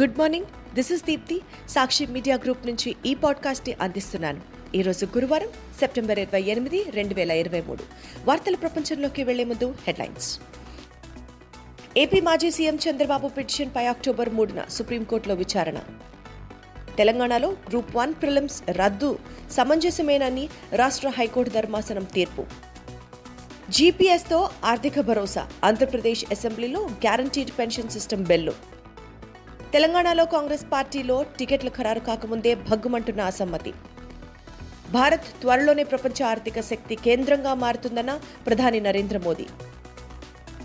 Good morning this is Deepti Sakshi media group నుంచి ఈ పాడ్కాస్ట్ని అందిస్తున్నాను. ఈరోజు గురువారం సెప్టెంబర్ ఇరవై ఎనిమిది రెండు వేల ఇరవై మూడు. వార్తల ప్రపంచంలోకి వెళ్ళే ముందు హెడ్లైన్స్. ఏపీ మాజీ సీఎం చంద్రబాబు పిటిషన్పై అక్టోబర్ మూడున సుప్రీంకోర్టులో విచారణ. తెలంగాణలో గ్రూప్ వన్ ప్రిలిమ్స్ రద్దు సమంజసమేనని రాష్ట్ర హైకోర్టు ధర్మాసనం తీర్పు. జీపీఎస్తో ఆర్థిక భరోసా ఆంధ్రప్రదేశ్ అసెంబ్లీలో గ్యారంటీడ్ పెన్షన్ సిస్టమ్ బిల్లు. తెలంగాణలో కాంగ్రెస్ పార్టీలో టికెట్లు ఖరారు కాకముందే భగ్గుమంటున్న అసమ్మతి. భారత్ త్వరలోనే ప్రపంచ ఆర్థిక శక్తి కేంద్రంగా మారుతుందన్న ప్రధాని నరేంద్ర మోదీ.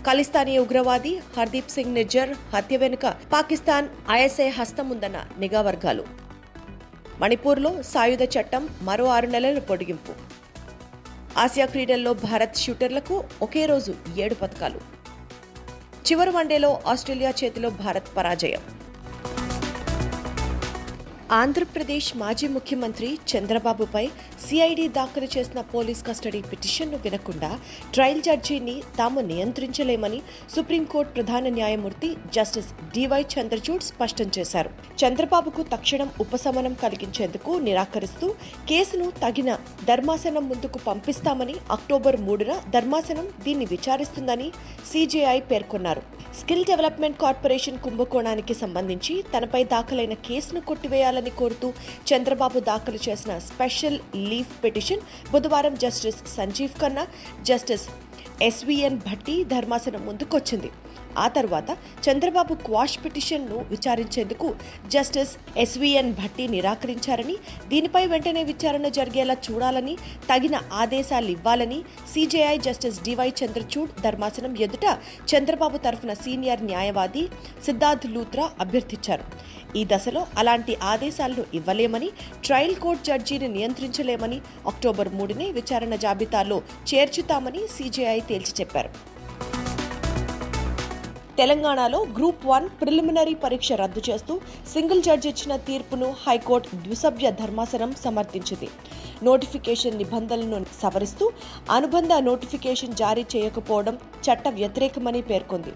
ఖలిస్తానీ ఉగ్రవాది హర్దీప్ సింగ్ నిజ్జర్ హత్య వెనుక పాకిస్తాన్ ఐఎస్ఐ హస్తం ఉందన్న నిఘా వర్గాలు మణిపూర్లో సాయుధ చట్టం మరో ఆరు నెలల పొడిగింపు. ఆసియా క్రీడల్లో భారత్ షూటర్లకు ఒకే రోజు ఏడు పథకాలు చివరి వన్డేలో ఆస్ట్రేలియా చేతిలో భారత్ పరాజయం. ఆంధ్రప్రదేశ్ మాజీ ముఖ్యమంత్రి చంద్రబాబుపై సిఐడి దాఖలు చేసిన పోలీస్ కస్టడీ పిటిషన్ను వినకుండా ట్రయల్ జడ్జీని తాము నియంత్రించలేమని సుప్రీంకోర్టు ప్రధాన న్యాయమూర్తి జస్టిస్ డివై చంద్రచూడ్ స్పష్టం చేశారు. చంద్రబాబుకు తక్షణం ఉపశమనం కలిగించేందుకు నిరాకరిస్తూ కేసును తగిన ధర్మాసనం ముందుకు పంపిస్తామని అక్టోబర్ మూడున ధర్మాసనం దీన్ని విచారిస్తుందని సిజేఐ పేర్కొన్నారు. స్కిల్ డెవలప్మెంట్ కార్పొరేషన్ కుంభకోణానికి సంబంధించి తనపై దాఖలైన కేసును కొట్టివేయాలని కోరుతూ చంద్రబాబు దాఖలు చేసిన స్పెషల్ లీవ్ పిటిషన్ బుధవారం justice Sanjiv Khanna justice SVN Bhatti ధర్మాసనం ముందుకొచ్చింది. ఆ తర్వాత చంద్రబాబు క్వాష్ పిటిషన్ను విచారించేందుకు జస్టిస్ ఎస్వీఎన్ భట్టి నిరాకరించారని దీనిపై వెంటనే విచారణ జరిగేలా చూడాలని తగిన ఆదేశాలు ఇవ్వాలని సీజేఐ జస్టిస్ డివై చంద్రచూడ్ ధర్మాసనం ఎదుట చంద్రబాబు తరఫున సీనియర్ న్యాయవాది సిద్ధార్థ్ లూత్రా అభ్యర్థించారు. ఈ దశలో అలాంటి ఆదేశాలను ఇవ్వలేమని ట్రయల్ కోర్టు జడ్జీని నియంత్రించలేమని అక్టోబర్ మూడునే విచారణ జాబితాలో చేర్చుతామని సీజేఐ తేల్చి చెప్పారు. తెలంగాణలో గ్రూప్ వన్ ప్రిలిమినరీ పరీక్ష రద్దు చేస్తూ సింగిల్ జడ్జి ఇచ్చిన తీర్పును హైకోర్టు ద్విసభ్య ధర్మాసనం సమర్థించింది. నోటిఫికేషన్ నిబంధనలను సవరిస్తూ అనుబంధ నోటిఫికేషన్ జారీ చేయకపోవడం చట్ట వ్యతిరేకమని పేర్కొంది.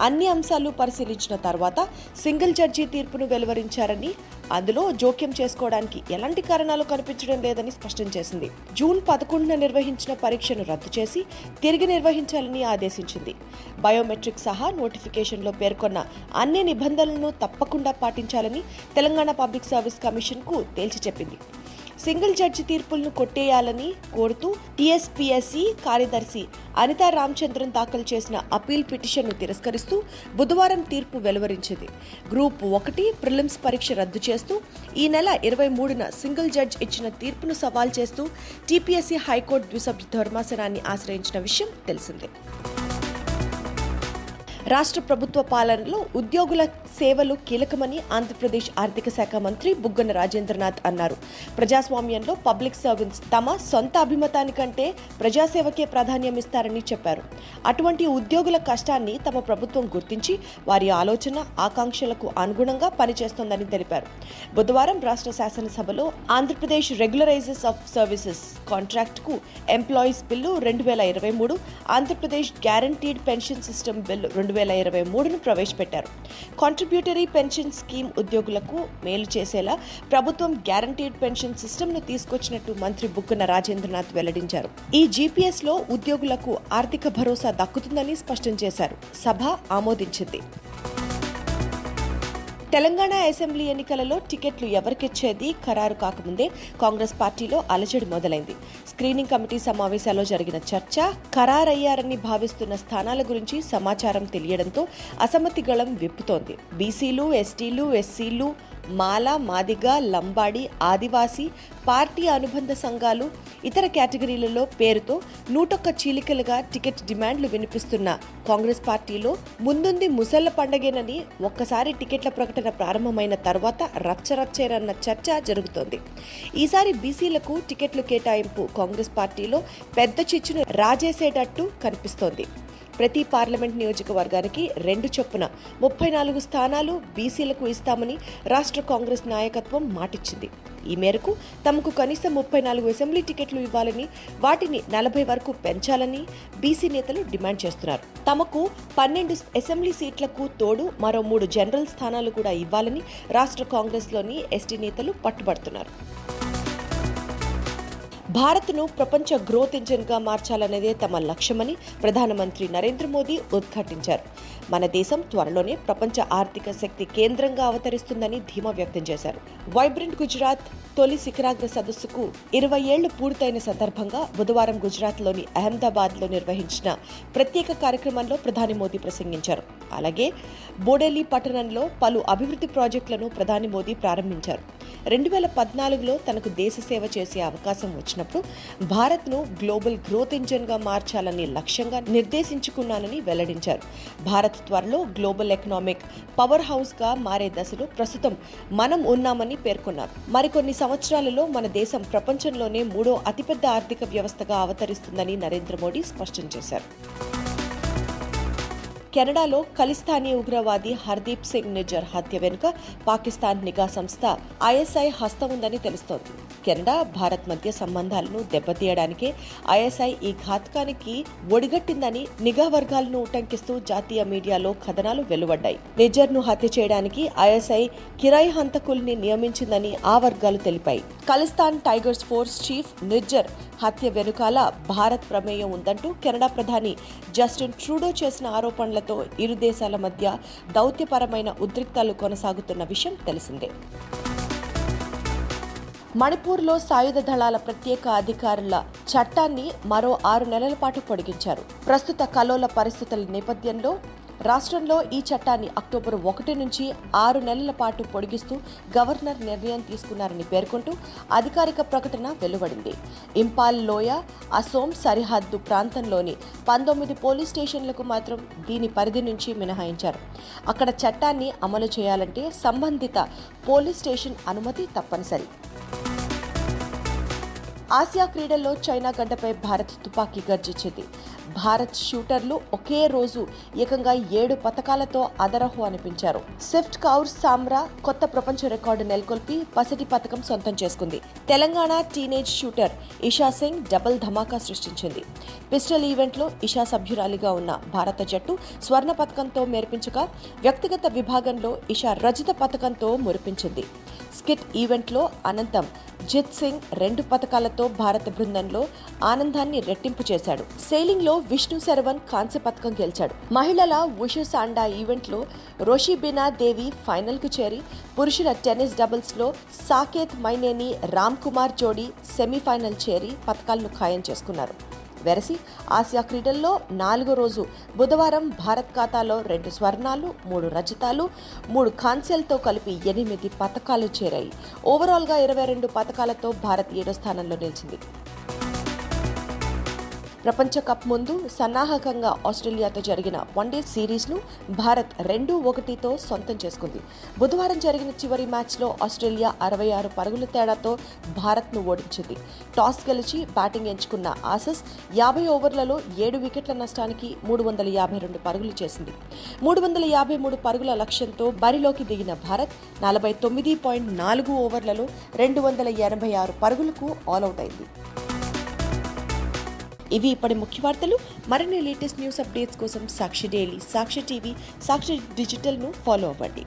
అన్ని అంశాలు పరిశీలించిన తర్వాత సింగిల్ జడ్జి తీర్పును వెలువరించారని అందులో జోక్యం చేసుకోవడానికి ఎలాంటి కారణాలు కనిపించడం లేదని స్పష్టం చేసింది. జూన్ పదకొండున నిర్వహించిన పరీక్షను రద్దు చేసి తిరిగి నిర్వహించాలని ఆదేశించింది. బయోమెట్రిక్ సహా నోటిఫికేషన్లో పేర్కొన్న అన్ని నిబంధనలను తప్పకుండా పాటించాలని తెలంగాణ పబ్లిక్ సర్వీస్ కమిషన్కు తేల్చి చెప్పింది. సింగిల్ జడ్జి తీర్పులను కొట్టేయాలని కోరుతూ టీఎస్పీఎస్సీ కార్యదర్శి అనితా రామచంద్రన్ దాఖలు చేసిన అపీల్ పిటిషన్ను తిరస్కరిస్తూ బుధవారం తీర్పు వెలువరించింది. గ్రూప్ ఒకటి ప్రిలిమ్స్ పరీక్ష రద్దు చేస్తూ ఈ నెల ఇరవై మూడున సింగిల్ జడ్జ్ ఇచ్చిన తీర్పును సవాల్ చేస్తూ టీపీఎస్సీ హైకోర్టు ద్విసభ్య ధర్మాసనాన్ని ఆశ్రయించిన విషయం తెలిసిందే. రాష్ట్ర ప్రభుత్వ పాలనలో ఉద్యోగుల సేవలు కీలకమని ఆంధ్రప్రదేశ్ ఆర్థిక శాఖ మంత్రి బుగ్గన రాజేంద్రనాథ్ అన్నారు. ప్రజాస్వామ్యంలో పబ్లిక్ సర్వెంట్స్ తమ సొంత అభిమతానికంటే ప్రజాసేవకే ప్రాధాన్యం ఇస్తారని చెప్పారు. అటువంటి ఉద్యోగుల కష్టాన్ని తమ ప్రభుత్వం గుర్తించి వారి ఆలోచన ఆకాంక్షలకు అనుగుణంగా పనిచేస్తోందని తెలిపారు. బుధవారం రాష్ట్ర శాసనసభలో ఆంధ్రప్రదేశ్ రెగ్యులరైజర్స్ ఆఫ్ సర్వీసెస్ కాంట్రాక్ట్కు ఎంప్లాయీస్ బిల్లు రెండు వేల ఇరవై మూడు Andhra Pradesh guaranteed pension system bill రెండు వేల ఇరవై మూడును ప్రవేశపెట్టారు. కాంట్రిబ్యూటరీ పెన్షన్ స్కీమ్ ఉద్యోగులకు మేలు చేసేలా ప్రభుత్వం గ్యారంటీడ్ పెన్షన్ సిస్టమ్ను తీసుకొచ్చినట్టు మంత్రి బుగ్గన రాజేంద్రనాథ్ వెల్లడించారు. ఈ జీపీఎస్లో ఉద్యోగులకు ఆర్థిక భరోసా దక్కుతుందని స్పష్టం చేశారు. సభ ఆమోదించింది. తెలంగాణ అసెంబ్లీ ఎన్నికలలో టికెట్లు ఎవరికిచ్చేది? ఖరారు కాకముందే కాంగ్రెస్ పార్టీలో అలజడి మొదలైంది. స్క్రీనింగ్ కమిటీ సమావేశాల్లో జరిగిన చర్చ ఖరారయ్యారని భావిస్తున్న స్థానాల గురించి సమాచారం తెలియడంతో అసమ్మతి గళం విప్పుతోంది. బీసీలు ఎస్టీలు ఎస్సీలు మాల మాదిగ లంబాడి ఆదివాసీ పార్టీ అనుబంధ సంఘాలు ఇతర కేటగిరీలలో పేరుతో నూటొక్క చీలికలుగా టికెట్ డిమాండ్లు వినిపిస్తున్న కాంగ్రెస్ పార్టీలో ముందుంది ముసళ్ళ పండగేనని ఒక్కసారి టికెట్ల ప్రకటన ప్రారంభమైన తర్వాత రచ్చరచ్చేరన్న చర్చ జరుగుతోంది. ఈసారి బీసీలకు టికెట్లు కేటాయింపు కాంగ్రెస్ పార్టీలో పెద్ద చిచ్చును రాజేసేటట్టు కనిపిస్తోంది. ప్రతి పార్లమెంట్ నియోజకవర్గానికి రెండు చొప్పున ముప్పై నాలుగు స్థానాలు బీసీలకు ఇస్తామని రాష్ట్ర కాంగ్రెస్ నాయకత్వం మాటిచ్చింది. ఈ మేరకు తమకు కనీసం ముప్పై నాలుగు అసెంబ్లీ టికెట్లు ఇవ్వాలని వాటిని నలభై వరకు పెంచాలని బీసీ నేతలు డిమాండ్ చేస్తున్నారు. తమకు పన్నెండు అసెంబ్లీ సీట్లకు తోడు మరో మూడు జనరల్ స్థానాలు కూడా ఇవ్వాలని రాష్ట్ర కాంగ్రెస్లోని ఎస్టీ నేతలు పట్టుబడుతున్నారు. భారత్ను ప్రపంచ గ్రోత్ ఇంజిన్గా మార్చాలనేదే తమ లక్ష్యమని ప్రధానమంత్రి నరేంద్ర మోదీ ఉద్ఘాటించారు. మన దేశం త్వరలోనే ప్రపంచ ఆర్థిక శక్తి కేంద్రంగా అవతరిస్తుందని ధీమా వ్యక్తం చేశారు. వైబ్రెంట్ గుజరాత్ తొలి శిఖరాగ్ర సదస్సుకు ఇరవై ఏళ్ళు పూర్తయిన సందర్భంగా బుధవారం గుజరాత్లోని అహ్మదాబాద్లో నిర్వహించిన ప్రత్యేక కార్యక్రమంలో ప్రధాని మోదీ ప్రసంగించారు. అలాగే బోడెలీ పట్టణంలో పలు అభివృద్ధి ప్రాజెక్టులను ప్రధాని మోదీ ప్రారంభించారు. రెండు వేల పద్నాలుగులో తనకు దేశ సేవ చేసే అవకాశం వచ్చినప్పుడు భారత్ను గ్లోబల్ గ్రోత్ ఇంజిన్గా మార్చాలని లక్ష్యంగా నిర్దేశించుకున్నానని వెల్లడించారు. భారత్ త్వరలో గ్లోబల్ ఎకనామిక్ పవర్ హౌస్గా మారే దశలో ప్రస్తుతం మనం ఉన్నామని పేర్కొన్నారు. మరికొన్ని సంవత్సరాలలో మన దేశం ప్రపంచంలోనే మూడో అతిపెద్ద ఆర్థిక వ్యవస్థగా అవతరిస్తుందని నరేంద్ర మోడీ స్పష్టం చేశారు. కెనడాలో ఖలిస్తానీ ఉగ్రవాది హర్దీప్ సింగ్ నిజర్ హత్య వెనుక పాకిస్తాన్ నిఘా సంస్థ ఐఎస్ఐ హస్తం ఉందని తెలుస్తోంది. కెనడా భారత్ మధ్య సంబంధాలను దెబ్బతీయడానికే ఐఎస్ఐ ఈ ఘాతకానికి ఒడిగట్టిందని నిఘా వర్గాలను ఉటంకిస్తూ జాతీయ మీడియాలో కథనాలు వెలువడ్డాయి. నిజ్జర్ను హత్య చేయడానికి ఐఎస్ఐ కిరాయి హంతకుల్ని నియమించిందని ఆ వర్గాలు తెలిపాయి. Khalistan tigers force chief Nijjar హత్య వెనుకాల భారత్ ప్రమేయం ఉందంటూ కెనడా ప్రధాని జస్టిన్ ట్రూడో చేసిన ఆరోపణలకు ఆరోపణలతో ఇరు దేశాల మధ్య దౌత్యపరమైన ఉద్రిక్తాలు కొనసాగుతున్న విషయం తెలిసిందే. మణిపూర్లో సాయుధ దళాల ప్రత్యేక అధికారుల చట్టాన్ని మరో ఆరు నెలల పాటు పొడిగించారు. ప్రస్తుత కలోల పరిస్థితుల నేపథ్యంలో రాష్ట్రంలో ఈ చట్టాన్ని అక్టోబర్ ఒకటి నుంచి ఆరు నెలల పాటు పొడిగిస్తూ గవర్నర్ నిర్ణయం తీసుకున్నారని పేర్కొంటూ అధికారిక ప్రకటన వెలువడింది. ఇంపాల్ లోయ అసోం సరిహద్దు ప్రాంతంలోని పంతొమ్మిది పోలీస్ స్టేషన్లకు మాత్రం దీని పరిధి నుంచి మినహాయించారు. అక్కడ చట్టాన్ని అమలు చేయాలంటే సంబంధిత పోలీస్ స్టేషన్ అనుమతి తప్పనిసరి. ఆసియా క్రీడల్లో చైనా గడ్డపై భారత్ తుపాకీ గర్జించింది భారత్ షూటర్లు ఒకే రోజు ఏకంగా ఏడు పథకాలతో అదరహు అనిపించారు. స్విఫ్ట్ కౌర్ సామ్రా కొత్త ప్రపంచ రికార్డు నెలకొల్పి పసిటి పథకం సొంతం చేసుకుంది. Telangana teenage shooter Isha Singh double ధమాకా సృష్టించింది. పిస్టల్ ఈవెంట్లో ఇషా సభ్యురాలిగా ఉన్న భారత జట్టు స్వర్ణ పథకంతో మెరిపించగా వ్యక్తిగత విభాగంలో ఇషా రజత పథకంతో మురిపించింది. స్కిట్ ఈవెంట్లో అనంతం జిత్ సింగ్ రెండు పథకాలతో భారత బృందంలో ఆనందాన్ని రెట్టింపు చేశాడు. సెయిలింగ్లో విష్ణు శరవణ్ కాంస్య పథకం గెలిచాడు. మహిళల ఉషు సాండా ఈవెంట్లో రోషిబినా దేవి ఫైనల్కు చేరి పురుషుల టెన్నిస్ డబుల్స్లో సాకేత్ మైనేని రామ్ కుమార్ జోడీ సెమీఫైనల్ చేరి పథకాలను ఖాయం చేసుకున్నారు. వెరసి ఆసియా క్రీడల్లో నాలుగో రోజు బుధవారం భారత్ ఖాతాలో రెండు స్వర్ణాలు మూడు రజతాలు మూడు కాంస్యాలతో కలిపి ఎనిమిది పథకాలు చేరాయి. ఓవరాల్గా ఇరవై రెండు పథకాలతో భారత్ ఏడో స్థానంలో నిలిచింది. ప్రపంచ కప్ ముందు సన్నాహకంగా ఆస్ట్రేలియాతో జరిగిన వన్డే సిరీస్ను భారత్ రెండు ఒకటితో సొంతం చేసుకుంది. బుధవారం జరిగిన చివరి మ్యాచ్లో ఆస్ట్రేలియా అరవై ఆరు పరుగుల తేడాతో భారత్ను ఓడించింది. టాస్ గెలిచి బ్యాటింగ్ ఎంచుకున్న ఆసస్ యాభై ఓవర్లలో ఏడు వికెట్ల నష్టానికి మూడు వందల యాభై రెండు పరుగులు చేసింది. మూడు వందల యాభై మూడు పరుగుల లక్ష్యంతో బరిలోకి దిగిన భారత్ నలభై తొమ్మిది పాయింట్ నాలుగు ఓవర్లలో రెండు వందల ఎనభై ఆరు పరుగులకు ఆల్అవుట్ అయింది. ఇవి ఇప్పటి ముఖ్య వార్తలు. మరిన్ని లేటెస్ట్ న్యూస్ అప్డేట్స్ కోసం సాక్షి డైలీ సాక్షి టీవీ సాక్షి డిజిటల్ను ఫాలో అవ్వండి.